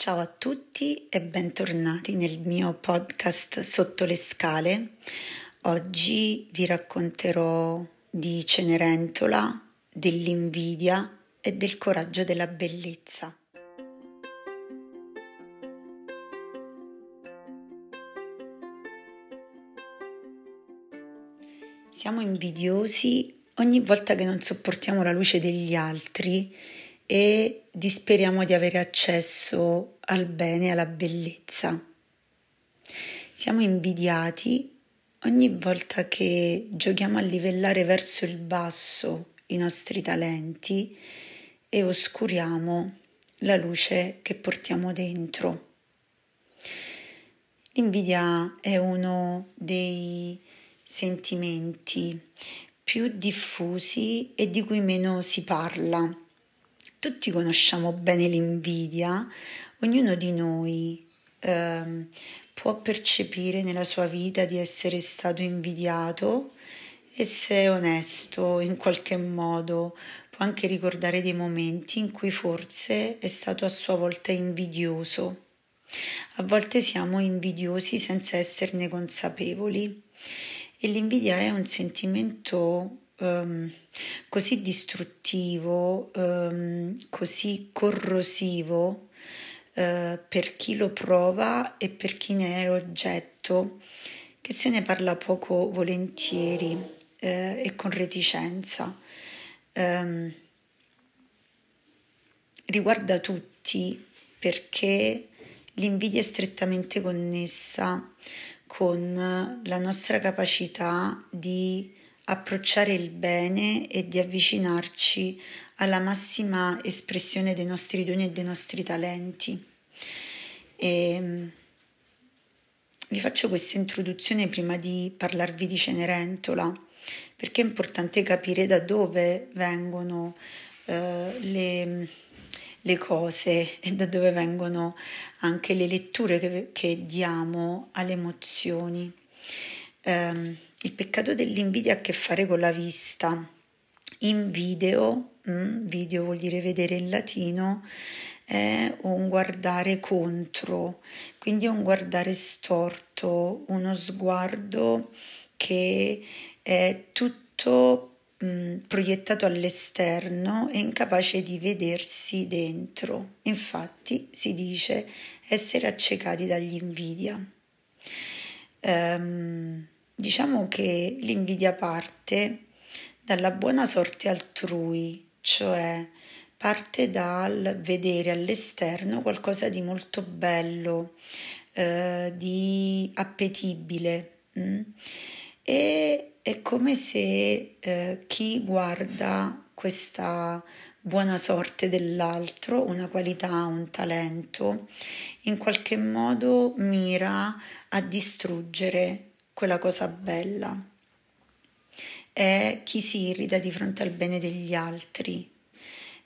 Ciao a tutti e bentornati nel mio podcast Sotto le scale. Oggi vi racconterò di Cenerentola, dell'invidia e del coraggio della bellezza. Siamo invidiosi ogni volta che non sopportiamo la luce degli altri e disperiamo di avere accesso al bene e alla bellezza. Siamo invidiati ogni volta che giochiamo a livellare verso il basso i nostri talenti e oscuriamo la luce che portiamo dentro. L'invidia è uno dei sentimenti più diffusi e di cui meno si parla tutti conosciamo bene l'invidia, ognuno di noi eh, può percepire nella sua vita di essere stato invidiato e se è onesto in qualche modo può anche ricordare dei momenti in cui forse è stato a sua volta invidioso. A volte siamo invidiosi senza esserne consapevoli e l'invidia è un sentimento um, così distruttivo, um, così corrosivo uh, per chi lo prova e per chi ne è oggetto, che se ne parla poco volentieri uh, e con reticenza. Um, riguarda tutti perché l'invidia è strettamente connessa con la nostra capacità di approcciare il bene e di avvicinarci alla massima espressione dei nostri doni e dei nostri talenti. E ehm, vi faccio questa introduzione prima di parlarvi di Cenerentola, perché è importante capire da dove vengono eh, le, le, cose e da dove vengono anche le letture che, che diamo alle emozioni. Um, il peccato dell'invidia ha a che fare con la vista. In video, mm, video vuol dire vedere in latino, è un guardare contro, quindi è un guardare storto, uno sguardo che è tutto mm, proiettato all'esterno e incapace di vedersi dentro. Infatti si dice essere accecati dall'invidia. Um, Diciamo che l'invidia parte dalla buona sorte altrui, cioè parte dal vedere all'esterno qualcosa di molto bello, eh, di appetibile. Mm? E è come se eh, chi guarda questa buona sorte dell'altro, una qualità, un talento, in qualche modo mira a distruggere quella cosa bella. È chi si irrita di fronte al bene degli altri.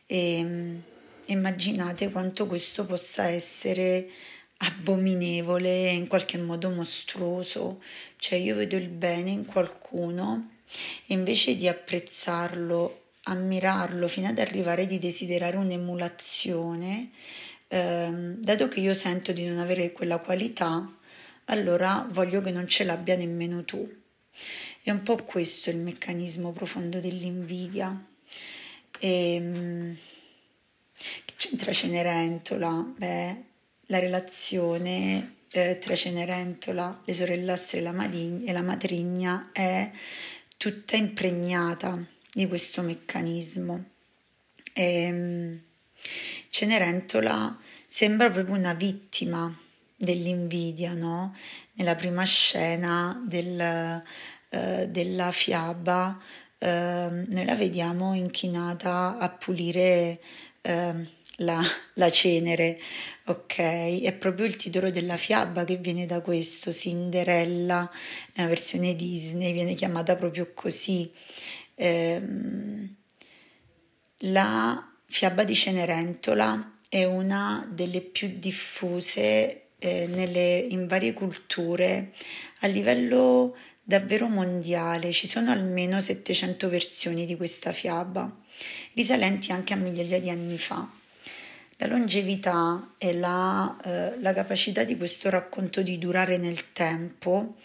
E, ehm, immaginate quanto questo possa essere abominevole in qualche modo mostruoso. Cioè io vedo il bene in qualcuno e invece di apprezzarlo, ammirarlo fino ad arrivare di desiderare un'emulazione, ehm, dato che io sento di non avere quella qualità, allora voglio che non ce l'abbia nemmeno tu. È un po' questo il meccanismo profondo dell'invidia. E, ehm, che c'entra Cenerentola? Beh, la relazione eh, tra Cenerentola, le sorellastre e la, madigna, e la matrigna è tutta impregnata di questo meccanismo. E, ehm, Cenerentola sembra proprio una vittima dell'invidia, no? Nella prima scena del, eh, della fiaba eh, noi la vediamo inchinata a pulire eh, la, la, cenere, ok? È proprio il titolo della fiaba che viene da questo, Cinderella, nella versione Disney viene chiamata proprio così. Ehm, la fiaba di Cenerentola è una delle più diffuse eh, nelle, in varie culture a livello davvero mondiale. Ci sono almeno 700 versioni di questa fiaba, risalenti anche a migliaia di anni fa. La longevità e la, eh, la capacità di questo racconto di durare nel tempo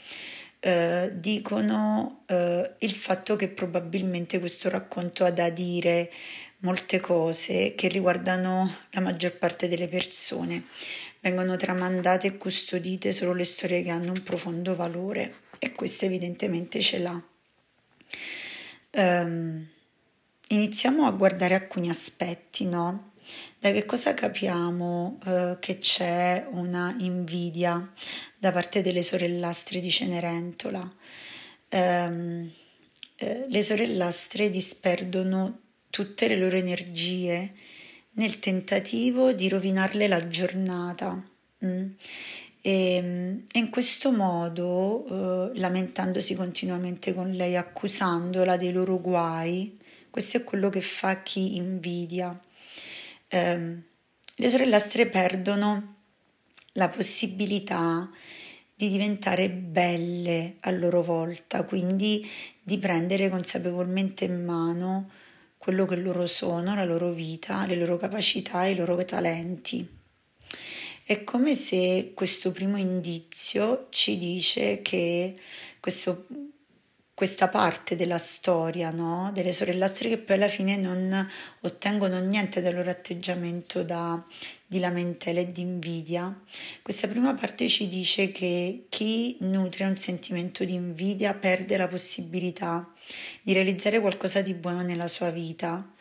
eh, dicono eh, il fatto che probabilmente questo racconto ha da dire molte cose che riguardano la maggior parte delle persone. Vengono tramandate e custodite solo le storie che hanno un profondo valore e questa evidentemente ce l'ha. Um, iniziamo a guardare alcuni aspetti, no? Da che cosa capiamo eh, che c'è una invidia da parte delle sorellastre di Cenerentola? Eh, eh, le sorellastre disperdono tutte le loro energie nel tentativo di rovinarle la giornata. Mm? E, e, in questo modo, eh, lamentandosi continuamente con lei, accusandola dei loro guai, questo è quello che fa chi invidia eh, le sorellastre perdono la possibilità di diventare belle a loro volta, quindi di prendere consapevolmente in mano quello che loro sono, la loro vita, le loro capacità, i loro talenti. È come se questo primo indizio ci dice che questo questa parte della storia, no? delle sorellastre che poi alla fine non ottengono niente dal loro atteggiamento da, di lamentela e di invidia. Questa prima parte ci dice che chi nutre un sentimento di invidia perde la possibilità di realizzare qualcosa di buono nella sua vita,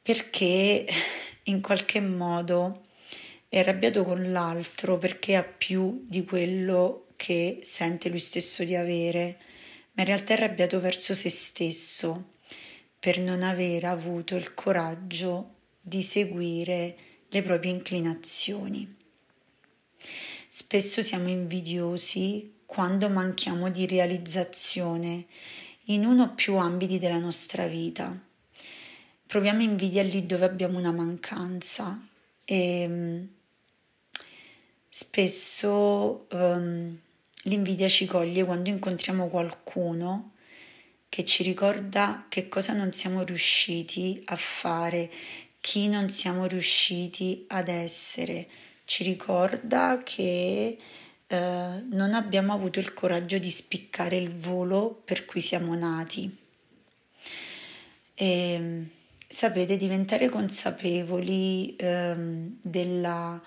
perché in qualche modo è arrabbiato con l'altro perché ha più di quello che sente lui stesso di avere ma in realtà è arrabbiato verso se stesso per non aver avuto il coraggio di seguire le proprie inclinazioni. Spesso siamo invidiosi quando manchiamo di realizzazione in uno o più ambiti della nostra vita. Proviamo invidia lì dove abbiamo una mancanza e mm, spesso um, L'invidia ci coglie quando incontriamo qualcuno che ci ricorda che cosa non siamo riusciti a fare, chi non siamo riusciti ad essere, ci ricorda che eh, non abbiamo avuto il coraggio di spiccare il volo per cui siamo nati. E, sapete, diventare consapevoli eh, della,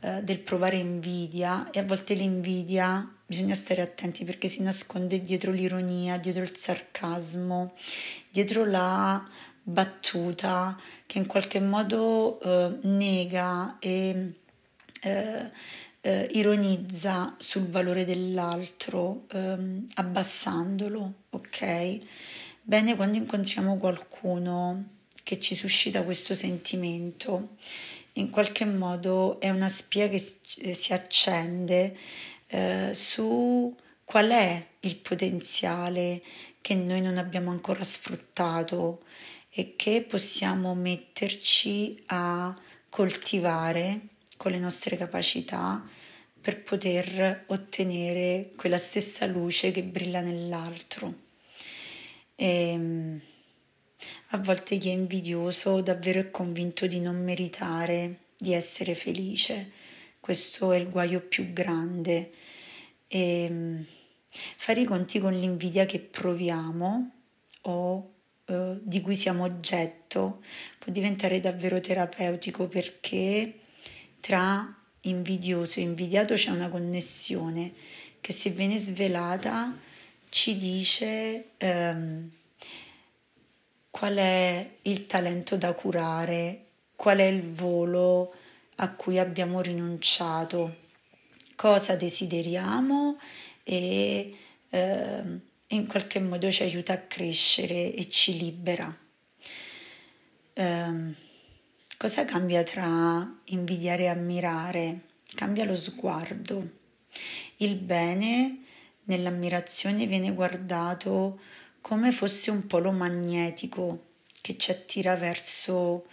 eh, del provare invidia e a volte l'invidia bisogna stare attenti perché si nasconde dietro l'ironia, dietro il sarcasmo, dietro la battuta che in qualche modo eh, nega e eh, eh, ironizza sul valore dell'altro, ehm, abbassandolo, ok? Bene, quando incontriamo qualcuno che ci suscita questo sentimento, in qualche modo è una spia che si accende eh, su qual è il potenziale che noi non abbiamo ancora sfruttato e che possiamo metterci a coltivare con le nostre capacità per poter ottenere quella stessa luce che brilla nell'altro. E, ehm, a volte chi è invidioso davvero è convinto di non meritare di essere felice questo è il guaio più grande. E ehm, fare i conti con l'invidia che proviamo o eh, di cui siamo oggetto può diventare davvero terapeutico perché tra invidioso e invidiato c'è una connessione che se viene svelata ci dice ehm, qual è il talento da curare, qual è il volo a cui abbiamo rinunciato, cosa desideriamo e eh, in qualche modo ci aiuta a crescere e ci libera. Eh, cosa cambia tra invidiare e ammirare? Cambia lo sguardo. Il bene nell'ammirazione viene guardato come fosse un polo magnetico che ci attira verso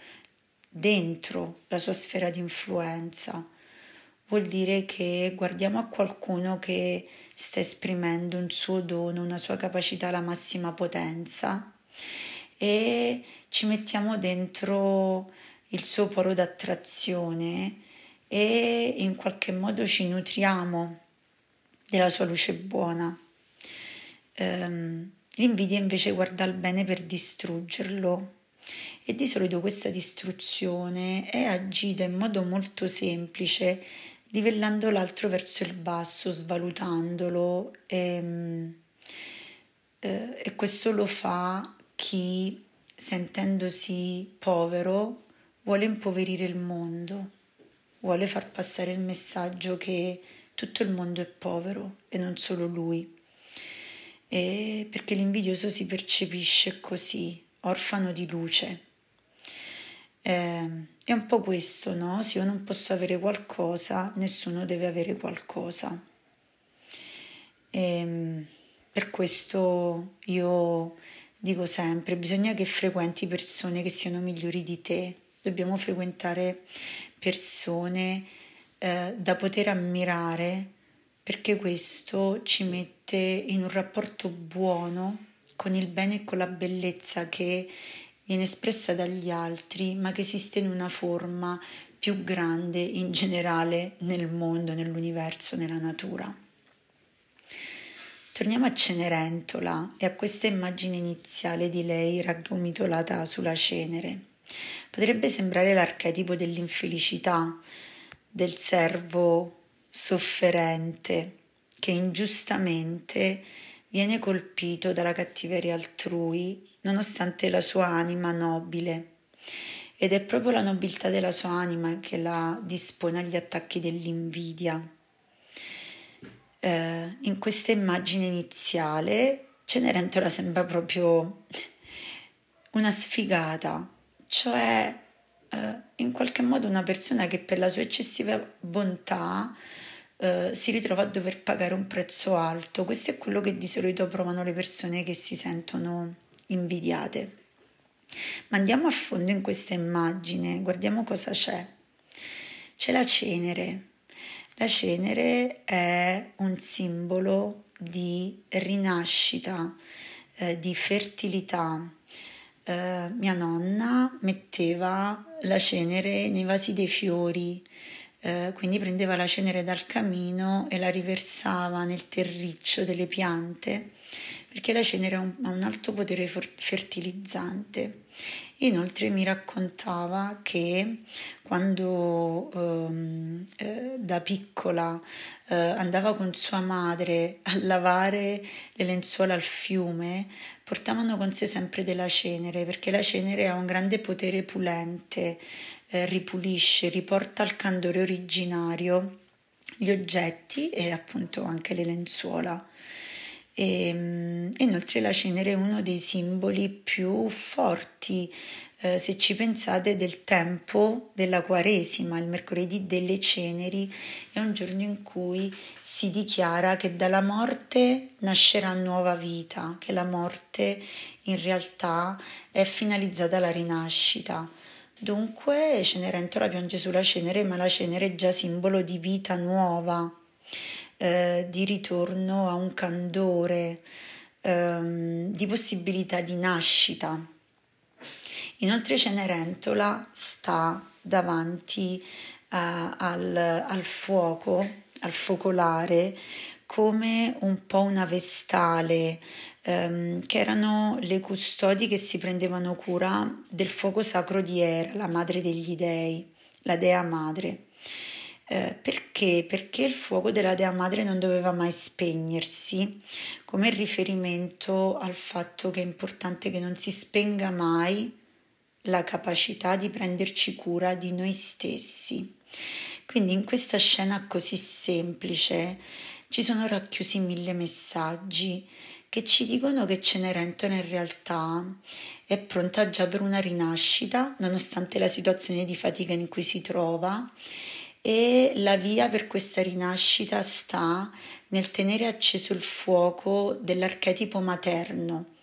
dentro la sua sfera di influenza. Vuol dire che guardiamo a qualcuno che sta esprimendo un suo dono, una sua capacità alla massima potenza e ci mettiamo dentro il suo poro d'attrazione e in qualche modo ci nutriamo della sua luce buona. Um, l'invidia invece guarda il bene per distruggerlo e di solito questa distruzione è agita in modo molto semplice, livellando l'altro verso il basso, svalutandolo e, eh, e questo lo fa chi sentendosi povero vuole impoverire il mondo, vuole far passare il messaggio che tutto il mondo è povero e non solo lui. E perché l'invidioso si percepisce così, orfano di luce. Eh, è un po' questo, no? Se io non posso avere qualcosa, nessuno deve avere qualcosa. E, ehm, per questo io dico sempre, bisogna che frequenti persone che siano migliori di te, dobbiamo frequentare persone eh, da poter ammirare perché questo ci mette in un rapporto buono con il bene e con la bellezza che viene espressa dagli altri, ma che esiste in una forma più grande in generale nel mondo, nell'universo, nella natura. Torniamo a Cenerentola e a questa immagine iniziale di lei raggomitolata sulla cenere. Potrebbe sembrare l'archetipo dell'infelicità, del servo sofferente che ingiustamente viene colpito dalla cattiveria altrui nonostante la sua anima nobile. Ed è proprio la nobiltà della sua anima che la dispone agli attacchi dell'invidia. Eh, in questa immagine iniziale Cenerentola sembra proprio una sfigata, cioè eh, in qualche modo una persona che per la sua eccessiva bontà eh, si ritrova a dover pagare un prezzo alto. Questo è quello che di solito provano le persone che si sentono invidiate. Ma andiamo a fondo in questa immagine, guardiamo cosa c'è. C'è la cenere. La cenere è un simbolo di rinascita, eh, di fertilità, eh, mia nonna metteva la cenere nei vasi dei fiori, eh, quindi prendeva la cenere dal camino e la riversava nel terriccio delle piante, perché la cenere ha un, ha un alto potere fertilizzante. Inoltre mi raccontava che quando ehm, eh, da piccola eh, andava con sua madre a lavare le lenzuola al fiume, portavano con sé sempre della cenere, perché la cenere ha un grande potere pulente, eh, ripulisce, riporta al candore originario gli oggetti e appunto anche le lenzuola. E, ehm, inoltre la cenere è uno dei simboli più forti eh, se ci pensate, del tempo della Quaresima, il mercoledì delle ceneri, è un giorno in cui si dichiara che dalla morte nascerà nuova vita, che la morte in realtà è finalizzata alla rinascita. Dunque Cenerentola piange sulla cenere, ma la cenere è già simbolo di vita nuova, eh, di ritorno a un candore, ehm, di possibilità di nascita. Inoltre Cenerentola sta davanti uh, al, al fuoco, al focolare, come un po' una vestale, um, che erano le custodi che si prendevano cura del fuoco sacro di Era, la madre degli dei, la dea madre. Eh, perché? Perché il fuoco della Dea Madre non doveva mai spegnersi, come riferimento al fatto che è importante che non si spenga mai la capacità di prenderci cura di noi stessi. Quindi in questa scena così semplice ci sono racchiusi mille messaggi che ci dicono che Cenerentola in realtà è pronta già per una rinascita, nonostante la situazione di fatica in cui si trova, e la via per questa rinascita sta nel tenere acceso il fuoco dell'archetipo materno,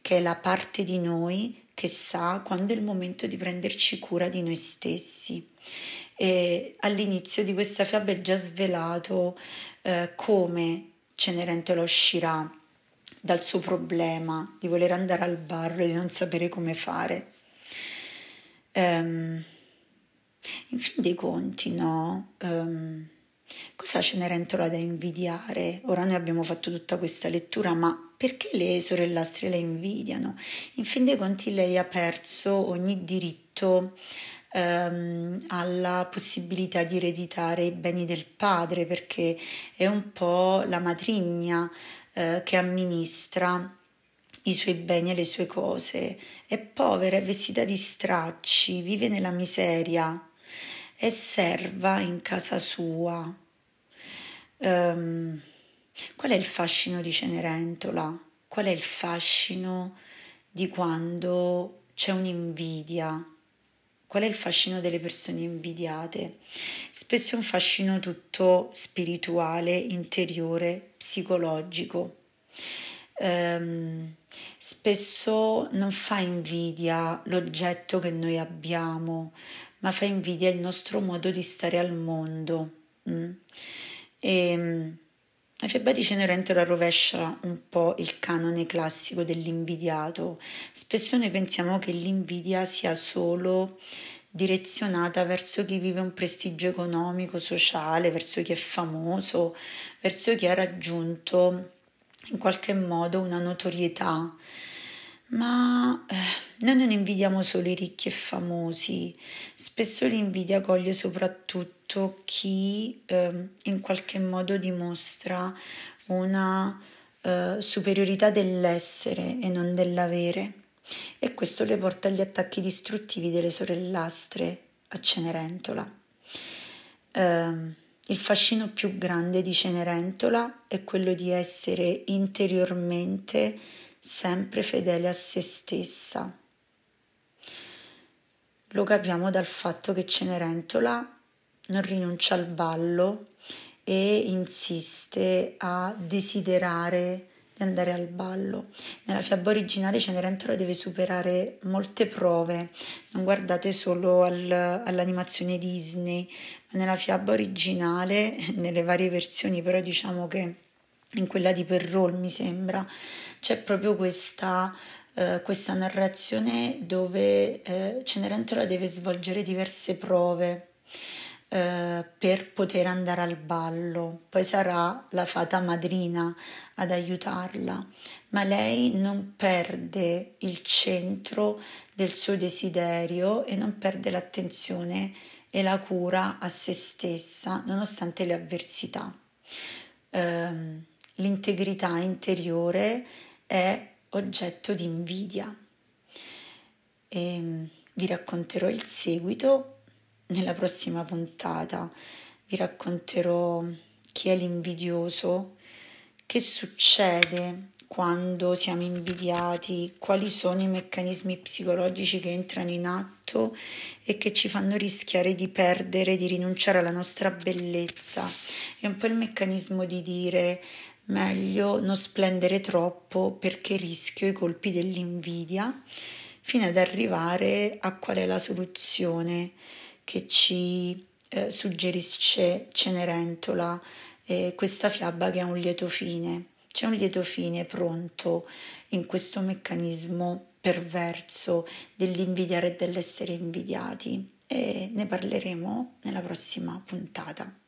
che è la parte di noi che sa quando è il momento di prenderci cura di noi stessi. E all'inizio di questa fiaba è già svelato eh, come Cenerentola uscirà dal suo problema di voler andare al bar e di non sapere come fare. Um, in fin dei conti, no? Um, cosa Cenerentola da invidiare? Ora noi abbiamo fatto tutta questa lettura, ma perché le sorellastre la invidiano? In fin dei conti lei ha perso ogni diritto ehm, alla possibilità di ereditare i beni del padre perché è un po' la matrigna eh, che amministra i suoi beni e le sue cose. È povera, è vestita di stracci, vive nella miseria, è serva in casa sua. Um, qual è il fascino di Cenerentola? Qual è il fascino di quando c'è un'invidia? Qual è il fascino delle persone invidiate? Spesso è un fascino tutto spirituale, interiore, psicologico. Um, spesso non fa invidia l'oggetto che noi abbiamo, ma fa invidia il nostro modo di stare al mondo. Mm? E, la fiaba di Cenerentola rovescia un po' il canone classico dell'invidiato. Spesso noi pensiamo che l'invidia sia solo direzionata verso chi vive un prestigio economico, sociale, verso chi è famoso, verso chi ha raggiunto in qualche modo una notorietà. Ma eh, noi non invidiamo solo i ricchi e famosi, spesso l'invidia coglie soprattutto chi eh, in qualche modo dimostra una eh, superiorità dell'essere e non dell'avere. E questo le porta agli attacchi distruttivi delle sorellastre a Cenerentola. Eh, il fascino più grande di Cenerentola è quello di essere interiormente sempre fedele a se stessa. Lo capiamo dal fatto che Cenerentola non rinuncia al ballo e insiste a desiderare di andare al ballo. Nella fiaba originale Cenerentola deve superare molte prove, non guardate solo al, all'animazione Disney, ma nella fiaba originale, nelle varie versioni, però diciamo che in quella di Perrault mi sembra, c'è proprio questa, eh, questa narrazione dove eh, Cenerentola deve svolgere diverse prove eh, per poter andare al ballo. Poi sarà la fata madrina ad aiutarla, ma lei non perde il centro del suo desiderio e non perde l'attenzione e la cura a se stessa nonostante le avversità. Eh, l'integrità interiore è oggetto di invidia. E vi racconterò il seguito nella prossima puntata vi racconterò chi è l'invidioso, che succede quando siamo invidiati, quali sono i meccanismi psicologici che entrano in atto e che ci fanno rischiare di perdere, di rinunciare alla nostra bellezza. È un po' il meccanismo di dire meglio non splendere troppo perché rischio i colpi dell'invidia, fino ad arrivare a qual è la soluzione che ci eh, suggerisce Cenerentola eh, questa fiaba che ha un lieto fine. C'è un lieto fine pronto in questo meccanismo perverso dell'invidiare e dell'essere invidiati e ne parleremo nella prossima puntata.